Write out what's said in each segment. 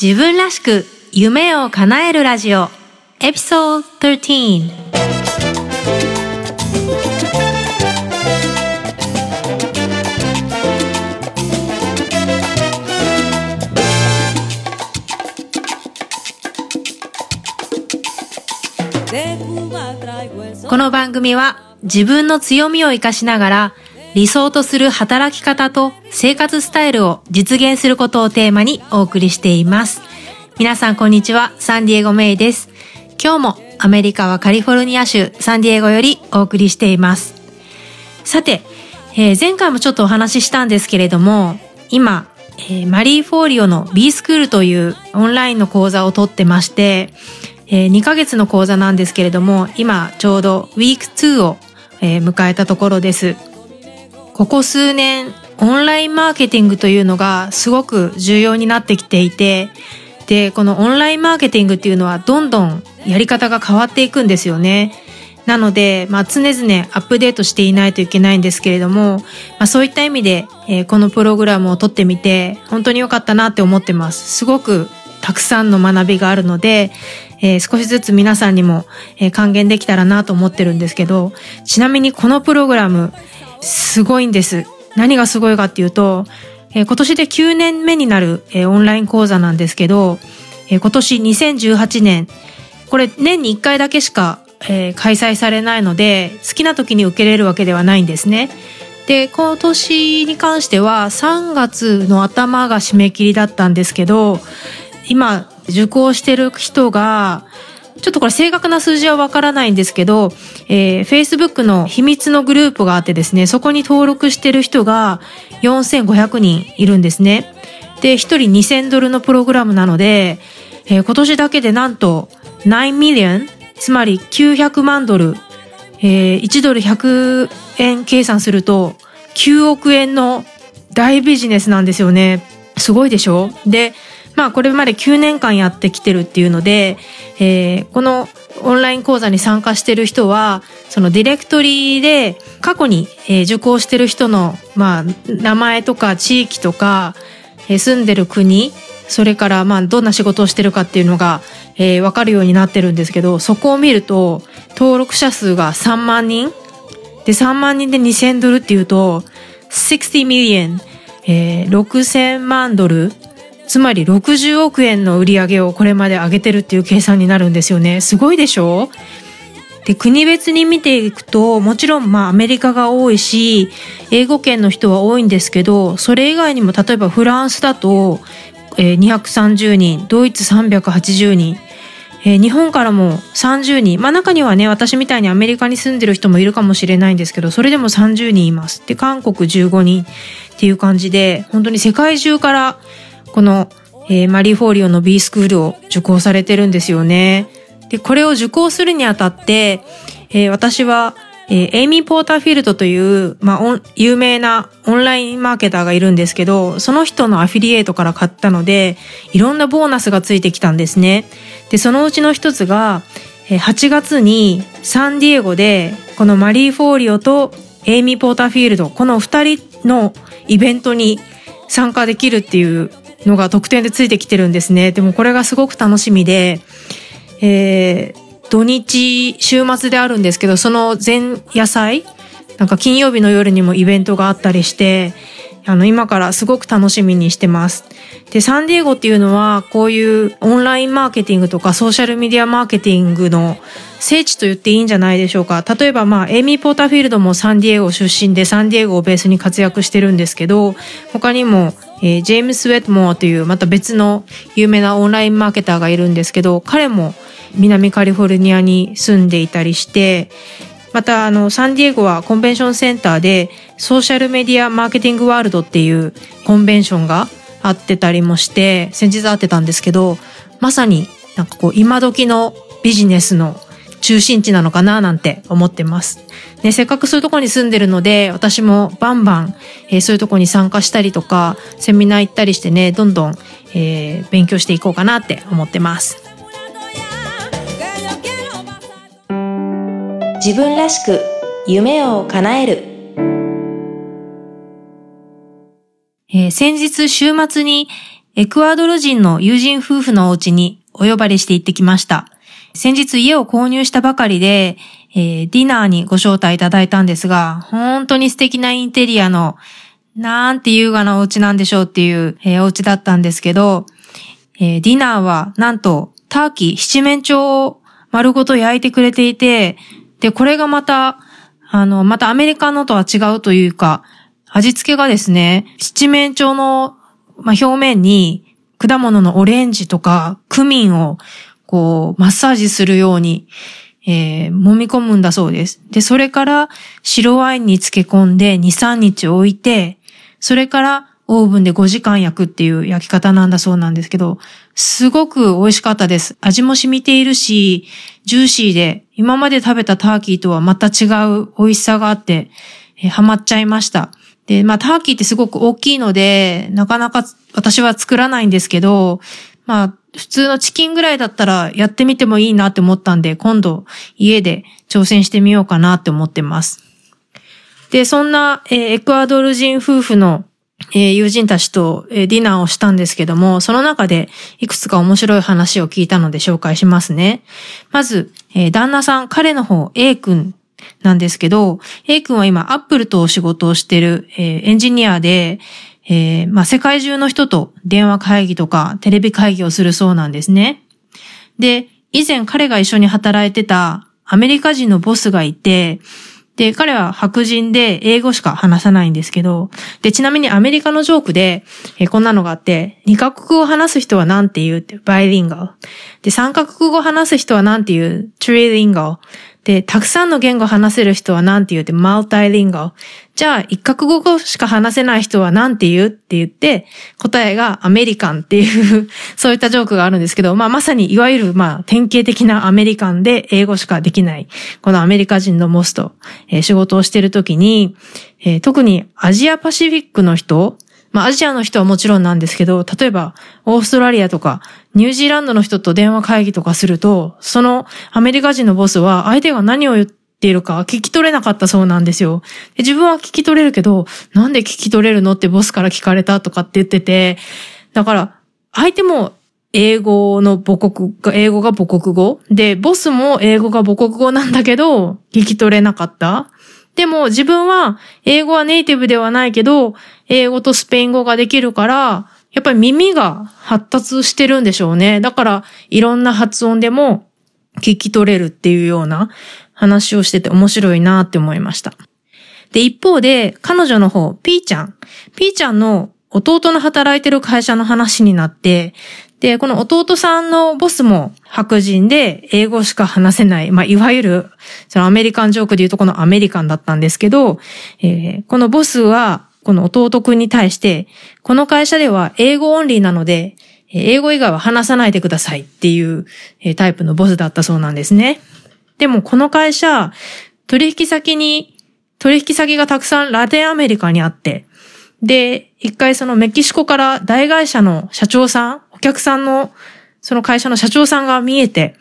自分らしく夢を叶えるラジオ。エピソード13この番組は自分の強みを活かしながら理想とする働き方と生活スタイルを実現することをテーマにお送りしています。皆さんこんにちは、サンディエゴメイです。今日もアメリカはカリフォルニア州サンディエゴよりお送りしています。さて、えー前回もちょっとお話ししたんですけれども、今、えーマリー・フォーリオの B スクールというオンラインの講座を取ってまして、えー2ヶ月の講座なんですけれども、今ちょうど Week 2を、えー迎えたところです。ここ数年、オンラインマーケティングというのがすごく重要になってきていて、で、このオンラインマーケティングっていうのはどんどんやり方が変わっていくんですよね。なので、まあ、常々アップデートしていないといけないんですけれども、まあ、そういった意味で、えーこのプログラムを取ってみて、本当に良かったなって思ってます。すごくたくさんの学びがあるので、えー少しずつ皆さんにも、えー還元できたらなと思ってるんですけど、ちなみにこのプログラム、すごいんです。何がすごいかっていうと、えー今年で9年目になる、えーオンライン講座なんですけど、えー今年2018年、これ年に1回だけしか、え開催されないので、好きな時に受けれるわけではないんですね。で、今年に関しては3月の頭が締め切りだったんですけど、今受講してる人が、ちょっとこれ正確な数字はわからないんですけど、えー Facebook の秘密のグループがあってですね、そこに登録してる人が4500人いるんですね。で、1人2000ドルのプログラムなので、えー今年だけでなんと9 million、つまり900万ドル、えー1ドル100円計算すると9億円の大ビジネスなんですよね。すごいでしょ？で、まあこれまで9年間やってきてるっていうので、えーこのオンライン講座に参加してる人は、そのディレクトリーで過去に、えー受講してる人の、まあ名前とか地域とか、えー住んでる国、それからまあどんな仕事をしてるかっていうのが、えーわかるようになってるんですけど、そこを見ると登録者数が3万人。で、3万人で2000ドルっていうと、60 million、えー6000万ドル、つまり60億円の売り上げをこれまで上げてるっていう計算になるんですよね。すごいでしょ？で、国別に見ていくと、もちろんまあアメリカが多いし、英語圏の人は多いんですけど、それ以外にも例えばフランスだと、えー230人、ドイツ380人、えー日本からも30人。まあ中にはね、私みたいにアメリカに住んでる人もいるかもしれないんですけど、それでも30人います。で、韓国15人っていう感じで、本当に世界中からこの、えーマリー・フォーリオの B スクールを受講されてるんですよね。で、これを受講するにあたって、えー私は、えーエイミー・ポーターフィールドという、まあ、有名なオンラインマーケターがいるんですけど、その人のアフィリエイトから買ったので、いろんなボーナスがついてきたんですね。で、そのうちの一つが、えー8月にサンディエゴで、このマリー・フォーリオとエイミー・ポーターフィールド、この二人のイベントに参加できるっていうのが特典でついてきてるんですね。でもこれがすごく楽しみで、えー土日、週末であるんですけど、その前夜祭なんか金曜日の夜にもイベントがあったりして、あの、今からすごく楽しみにしてます。で、サンディエゴっていうのは、こういうオンラインマーケティングとかソーシャルメディアマーケティングの聖地と言っていいんじゃないでしょうか。例えば、まあ、エイミー・ポーターフィールドもサンディエゴ出身で、サンディエゴをベースに活躍してるんですけど、他にも、えージェームス・ウェットモアという、また別の有名なオンラインマーケターがいるんですけど、彼も南カリフォルニアに住んでいたりして、またあのサンディエゴはコンベンションセンターでソーシャルメディアマーケティングワールドっていうコンベンションがあってたりもして先日会ってたんですけどまさになんかこう今時のビジネスの中心地なのかななんて思ってます。ね、せっかくそういうところに住んでるので私もバンバン、えーそういうところに参加したりとかセミナー行ったりしてねどんどん、えー勉強していこうかなって思ってます。自分らしく夢を叶えるえー先日週末に、エクアドル人の友人夫婦のお家にお呼ばれして行ってきました。先日家を購入したばかりで、えー、ディナーにご招待いただいたんですが、本当に素敵なインテリアの、なんて優雅なお家なんでしょうっていう、えー、お家だったんですけど、えー、ディナーはなんとターキー七面鳥を丸ごと焼いてくれていて、で、これがまた、あの、またアメリカのとは違うというか、味付けがですね、七面鳥の、まあ、表面に果物のオレンジとかクミンをこうマッサージするように、えー、揉み込むんだそうです。で、それから白ワインに漬け込んで2、3日置いて、それからオーブンで5時間焼くっていう焼き方なんだそうなんですけど、すごく美味しかったです。味も染みているし、ジューシーで、今まで食べたターキーとはまた違う美味しさがあって、えー、ハマっちゃいました。で、まあターキーってすごく大きいので、なかなか私は作らないんですけど、まあ普通のチキンぐらいだったらやってみてもいいなって思ったんで、今度家で挑戦してみようかなって思ってます。で、そんな、えー、エクアドル人夫婦のえー、友人たちと、えー、ディナーをしたんですけども、その中でいくつか面白い話を聞いたので紹介しますね。まず、え、旦那さん、彼の方、A 君なんですけど、A 君は今、アップルとお仕事をしてる、えエンジニアで、えまあ、世界中の人と電話会議とかテレビ会議をするそうなんですね。で、以前彼が一緒に働いてたアメリカ人のボスがいて、で、彼は白人で英語しか話さないんですけど、で、ちなみにアメリカのジョークで、えこんなのがあって、二カ国語を話す人は何て言うって、バイリンガル。で、三カ国語を話す人は何て言う、トリリンガル。で、たくさんの言語話せる人は何て言う？って、マルタイリンガル。じゃあ、一カ国語しか話せない人は何て言う？って言って、答えがアメリカンっていう そういったジョークがあるんですけど、まあ、まさにいわゆる、まあ、典型的なアメリカンで英語しかできない、このアメリカ人のモスと、えー、仕事をしてるときに、えー、特にアジアパシフィックの人、まあアジアの人はもちろんなんですけど、例えばオーストラリアとかニュージーランドの人と電話会議とかすると、そのアメリカ人のボスは相手が何を言っているか聞き取れなかったそうなんですよ。で自分は聞き取れるけど、なんで聞き取れるのってボスから聞かれたとかって言ってて、だから相手も英語の母国が、英語が母国語？で、ボスも英語が母国語なんだけど、聞き取れなかった。でも自分は英語はネイティブではないけど、英語とスペイン語ができるから、やっぱり耳が発達してるんでしょうね。だからいろんな発音でも聞き取れるっていうような話をしてて面白いなって思いました。で、一方で彼女の方、ピーちゃん。ピーちゃんの弟の働いてる会社の話になって、で、この弟さんのボスも白人で英語しか話せない、まあ、いわゆる、そのアメリカンジョークで言うとこのアメリカンだったんですけど、えー、このボスは、この弟くんに対して、この会社では英語オンリーなので、英語以外は話さないでくださいっていうタイプのボスだったそうなんですね。でもこの会社、取引先に、取引先がたくさんラテンアメリカにあって、で、一回そのメキシコから大会社の社長さん、客さんの、その会社の社長さんが見えて、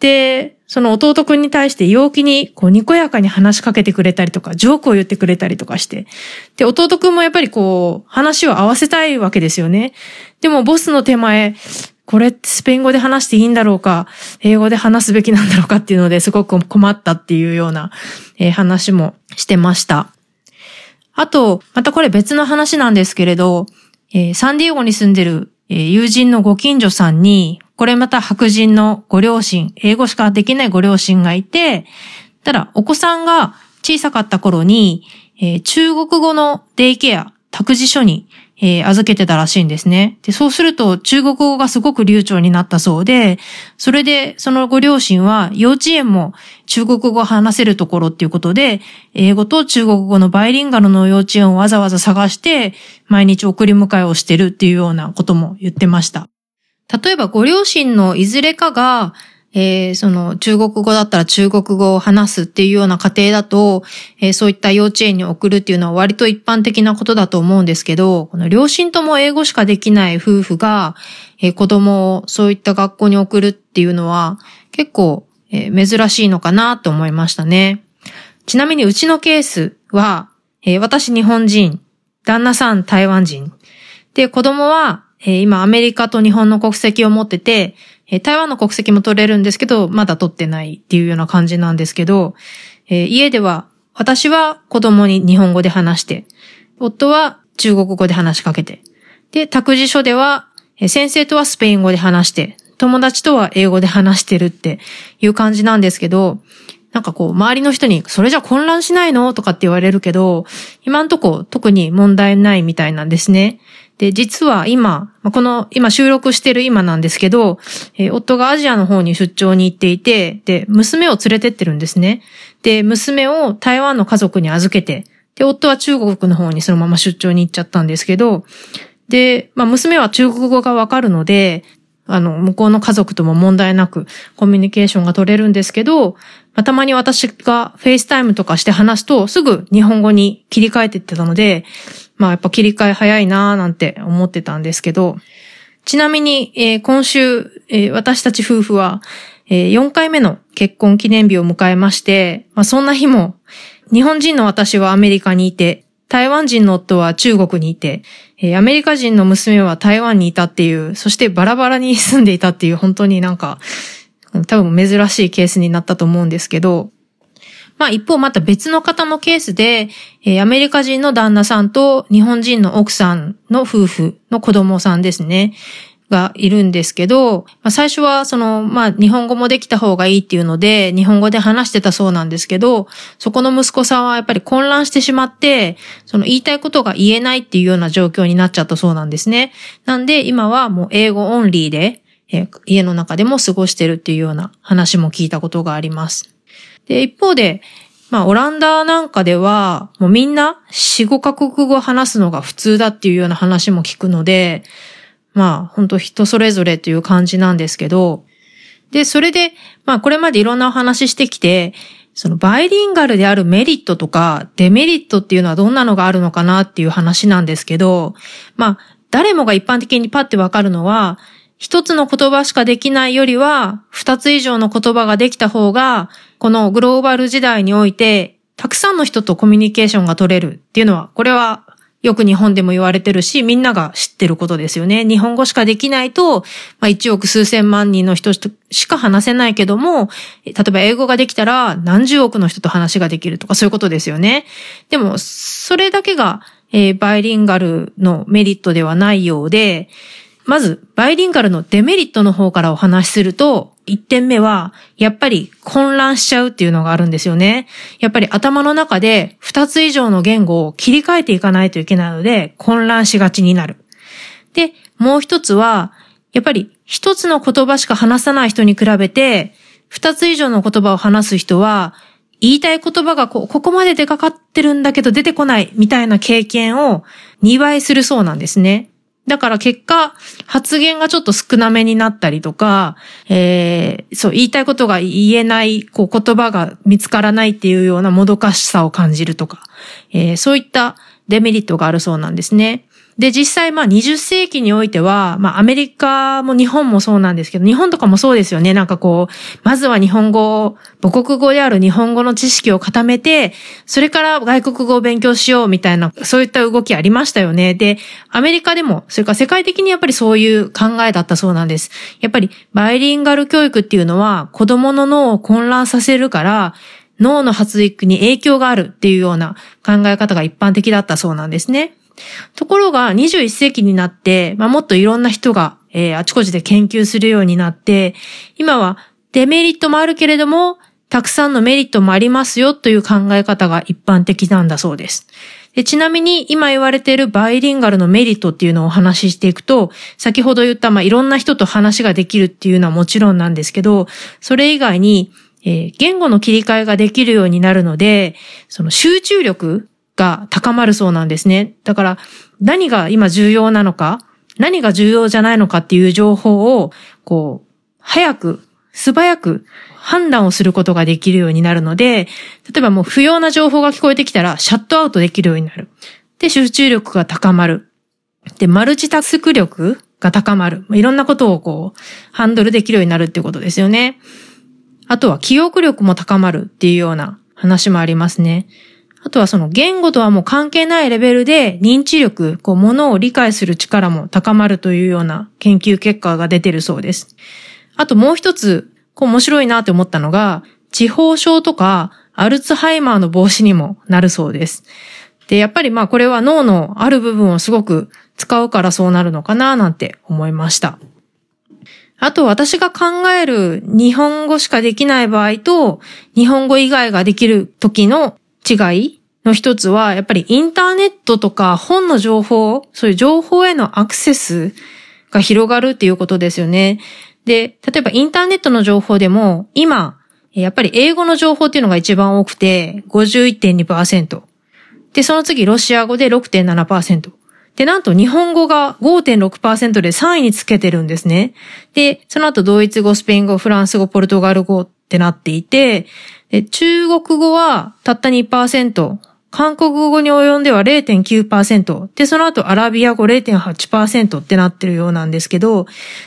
で、その弟くんに対して陽気に、こう、にこやかに話しかけてくれたりとか、ジョークを言ってくれたりとかして。で、弟くんもやっぱりこう、話を合わせたいわけですよね。でも、ボスの手前、これってスペイン語で話していいんだろうか、英語で話すべきなんだろうかっていうのですごく困ったっていうような、え、話もしてました。あと、またこれ別の話なんですけれど、えー、サンディエゴに住んでる、友人のご近所さんに、これまた白人のご両親、英語しかできないご両親がいて、ただお子さんが小さかった頃に、中国語のデイケア、託児所にえー、預けてたらしいんですね。で、そうすると中国語がすごく流暢になったそうで、それでそのご両親は幼稚園も中国語を話せるところっていうことで、英語と中国語のバイリンガルの幼稚園をわざわざ探して、毎日送り迎えをしてるっていうようなことも言ってました。例えばご両親のいずれかが、えー、その中国語だったら中国語を話すっていうような家庭だと、えー、そういった幼稚園に送るっていうのは割と一般的なことだと思うんですけど、この両親とも英語しかできない夫婦が、えー、子供をそういった学校に送るっていうのは結構、え、珍しいのかなと思いましたね。ちなみにうちのケースは、え、私日本人、旦那さん台湾人、で子供は、え今アメリカと日本の国籍を持ってて、えー台湾の国籍も取れるんですけど、まだ取ってないっていうような感じなんですけど、えー家では、私は子供に日本語で話して、夫は中国語で話しかけて、で、託児所では、え先生とはスペイン語で話して、友達とは英語で話してるっていう感じなんですけど、なんかこう、周りの人に、それじゃ混乱しないの？とかって言われるけど、今んとこ特に問題ないみたいなんですね。で、実は今、この、今収録してる今なんですけど、えー夫がアジアの方に出張に行っていて、で、娘を連れてってるんですね。で、娘を台湾の家族に預けて、で、夫は中国の方にそのまま出張に行っちゃったんですけど、で、まあ、娘は中国語がわかるので、あの、向こうの家族とも問題なくコミュニケーションが取れるんですけど、まあ、たまに私が FaceTime とかして話すと、すぐ日本語に切り替えてってたので、まあ、やっぱ切り替え早いなーなんて思ってたんですけど、ちなみに、えー今週、えー私たち夫婦は、えー4回目の結婚記念日を迎えまして、まあ、そんな日も、日本人の私はアメリカにいて、台湾人の夫は中国にいて、えーアメリカ人の娘は台湾にいたっていう、そしてバラバラに住んでいたっていう、本当になんか、多分珍しいケースになったと思うんですけど、まあ一方また別の方のケースで、えーアメリカ人の旦那さんと日本人の奥さんの夫婦の子供さんですね。がいるんですけど、まあ、最初はその、まあ日本語もできた方がいいっていうので、日本語で話してたそうなんですけど、そこの息子さんはやっぱり混乱してしまって、その言いたいことが言えないっていうような状況になっちゃったそうなんですね。なんで今はもう英語オンリーで、えー家の中でも過ごしてるっていうような話も聞いたことがあります。で、一方で、まあ、オランダなんかでは、もうみんな4、5カ国語話すのが普通だっていうような話も聞くので、まあ、本当人それぞれという感じなんですけど、で、それで、まあ、これまでいろんなお話ししてきて、そのバイリンガルであるメリットとかデメリットっていうのはどんなのがあるのかなっていう話なんですけど、まあ、誰もが一般的にパッてわかるのは、一つの言葉しかできないよりは、二つ以上の言葉ができた方が、このグローバル時代において、たくさんの人とコミュニケーションが取れるっていうのは、これはよく日本でも言われてるし、みんなが知ってることですよね。日本語しかできないと、まあ、1億数千万人の人しか話せないけども、例えば英語ができたら何十億の人と話ができるとかそういうことですよね。でも、それだけが、えーバイリンガルのメリットではないようで、まず、バイリンガルのデメリットの方からお話しすると、1点目は、やっぱり混乱しちゃうっていうのがあるんですよね。やっぱり頭の中で2つ以上の言語を切り替えていかないといけないので、混乱しがちになる。で、もう一つは、やっぱり一つの言葉しか話さない人に比べて、二つ以上の言葉を話す人は、言いたい言葉がこここまで出かかってるんだけど出てこないみたいな経験を2倍するそうなんですね。だから結果、発言がちょっと少なめになったりとか、えー、そう、言いたいことが言えない、こう言葉が見つからないっていうようなもどかしさを感じるとか、えーそういったデメリットがあるそうなんですね。で、実際、まあ、20世紀においては、まあ、アメリカも日本もそうなんですけど、日本とかもそうですよね。なんかこう、まずは日本語、母国語である日本語の知識を固めて、それから外国語を勉強しようみたいな、そういった動きありましたよね。で、アメリカでも、それから世界的にやっぱりそういう考えだったそうなんです。やっぱり、バイリンガル教育っていうのは、子供の脳を混乱させるから、脳の発育に影響があるっていうような考え方が一般的だったそうなんですね。ところが21世紀になって、まあ、もっといろんな人が、えーあちこちで研究するようになって、今はデメリットもあるけれども、たくさんのメリットもありますよという考え方が一般的なんだそうです。でちなみに今言われているバイリンガルのメリットっていうのをお話ししていくと、先ほど言った、まあ、いろんな人と話ができるっていうのはもちろんなんですけど、それ以外に、えー言語の切り替えができるようになるので、その集中力が高まるそうなんですね。だから、何が今重要なのか、何が重要じゃないのかっていう情報を、こう、早く、素早く判断をすることができるようになるので、例えばもう不要な情報が聞こえてきたら、シャットアウトできるようになる。で、集中力が高まる。で、マルチタスク力が高まる。いろんなことをこう、ハンドルできるようになるっていうことですよね。あとは記憶力も高まるっていうような話もありますね。あとはその言語とはもう関係ないレベルで認知力、こう物を理解する力も高まるというような研究結果が出てるそうです。あともう一つ、こう面白いなって思ったのが、地方症とかアルツハイマーの防止にもなるそうです。で、やっぱりまあこれは脳のある部分をすごく使うからそうなるのかななんて思いました。あと私が考える日本語しかできない場合と日本語以外ができる時の違いの一つは、やっぱりインターネットとか本の情報、そういう情報へのアクセスが広がるっていうことですよね。で、例えばインターネットの情報でも、今、やっぱり英語の情報っていうのが一番多くて、51.2%。で、その次、ロシア語で6.7%。で、なんと日本語が5.6%で3位につけてるんですね。で、その後、ドイツ語、スペイン語、フランス語、ポルトガル語ってなっていて、で中国語はたった2%、韓国語に及んでは0.9%、で、その後アラビア語0.8%ってなってるようなんですけど、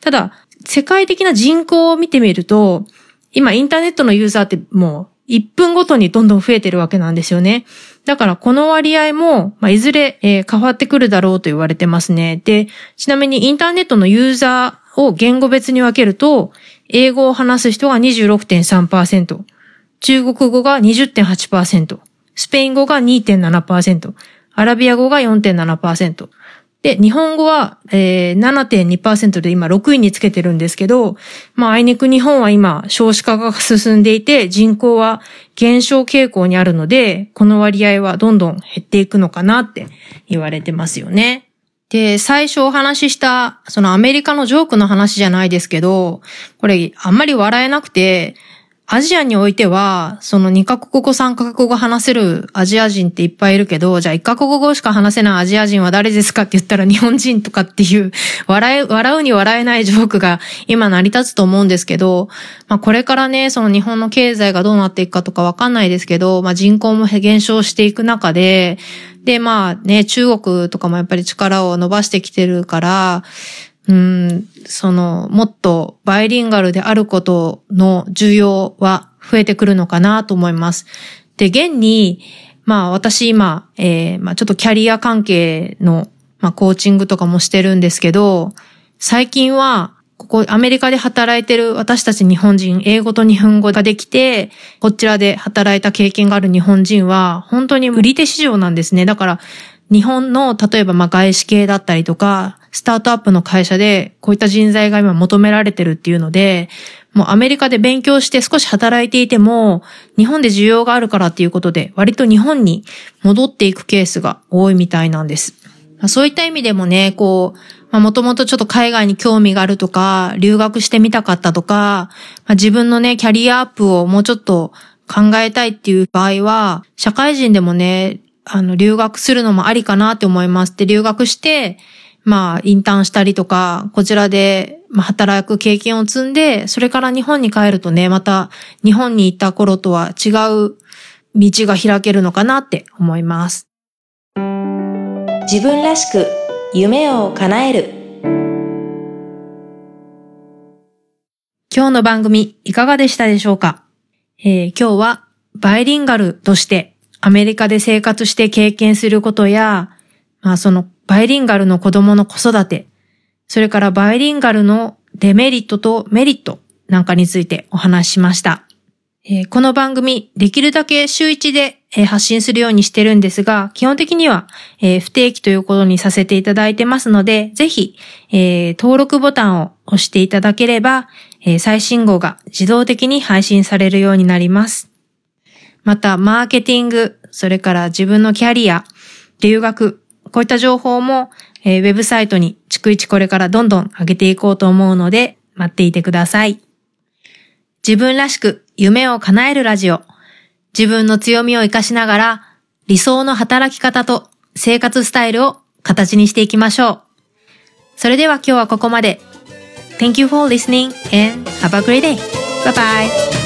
ただ、世界的な人口を見てみると、今インターネットのユーザーってもう1分ごとにどんどん増えてるわけなんですよね。だからこの割合も、まあ、いずれ、えー、変わってくるだろうと言われてますね。で、ちなみにインターネットのユーザーを言語別に分けると、英語を話す人が26.3%、中国語が20.8%、スペイン語が2.7%、アラビア語が4.7%。で、日本語は、えー、7.2%で今6位につけてるんですけど、まあ、あいにく日本は今少子化が進んでいて人口は減少傾向にあるので、この割合はどんどん減っていくのかなって言われてますよね。で、最初お話しした、そのアメリカのジョークの話じゃないですけど、これあんまり笑えなくて、アジアにおいては、その2カ国語3カ国語話せるアジア人っていっぱいいるけど、じゃあ1カ国語しか話せないアジア人は誰ですかって言ったら日本人とかっていう、笑い、笑うに笑えないジョークが今成り立つと思うんですけど、まあこれからね、その日本の経済がどうなっていくかとかわかんないですけど、まあ人口も減少していく中で、で、まあね、中国とかもやっぱり力を伸ばしてきてるから、うん、その、もっとバイリンガルであることの重要は増えてくるのかなと思います。で、現に、まあ私今、えー、まあちょっとキャリア関係の、まあコーチングとかもしてるんですけど、最近は、ここアメリカで働いてる私たち日本人、英語と日本語ができて、こちらで働いた経験がある日本人は、本当に売り手市場なんですね。だから、日本の、例えばまあ外資系だったりとか、スタートアップの会社でこういった人材が今求められてるっていうので、もうアメリカで勉強して少し働いていても、日本で需要があるからっていうことで、割と日本に戻っていくケースが多いみたいなんです。そういった意味でもね、こう、もともとちょっと海外に興味があるとか、留学してみたかったとか、まあ、自分のね、キャリアアップをもうちょっと考えたいっていう場合は、社会人でもね、あの、留学するのもありかなって思います。で、留学して、まあ、インターンしたりとか、こちらで、まあ、働く経験を積んで、それから日本に帰るとね、また、日本に行った頃とは違う道が開けるのかなって思います。自分らしく、夢を叶える。今日の番組、いかがでしたでしょうか、えー、今日は、バイリンガルとして、アメリカで生活して経験することや、まあそのバイリンガルの子供の子育て、それからバイリンガルのデメリットとメリットなんかについてお話ししました。え、この番組、できるだけ週1で、え、発信するようにしてるんですが、基本的には、え、不定期ということにさせていただいてますので、ぜひ、え登録ボタンを押していただければ、え最新号が自動的に配信されるようになります。また、マーケティング、それから自分のキャリア、留学、こういった情報も、えー、ウェブサイトに逐一これからどんどん上げていこうと思うので、待っていてください。自分らしく夢を叶えるラジオ。自分の強みを活かしながら、理想の働き方と生活スタイルを形にしていきましょう。それでは今日はここまで。Thank you for listening and have a great day. Bye bye.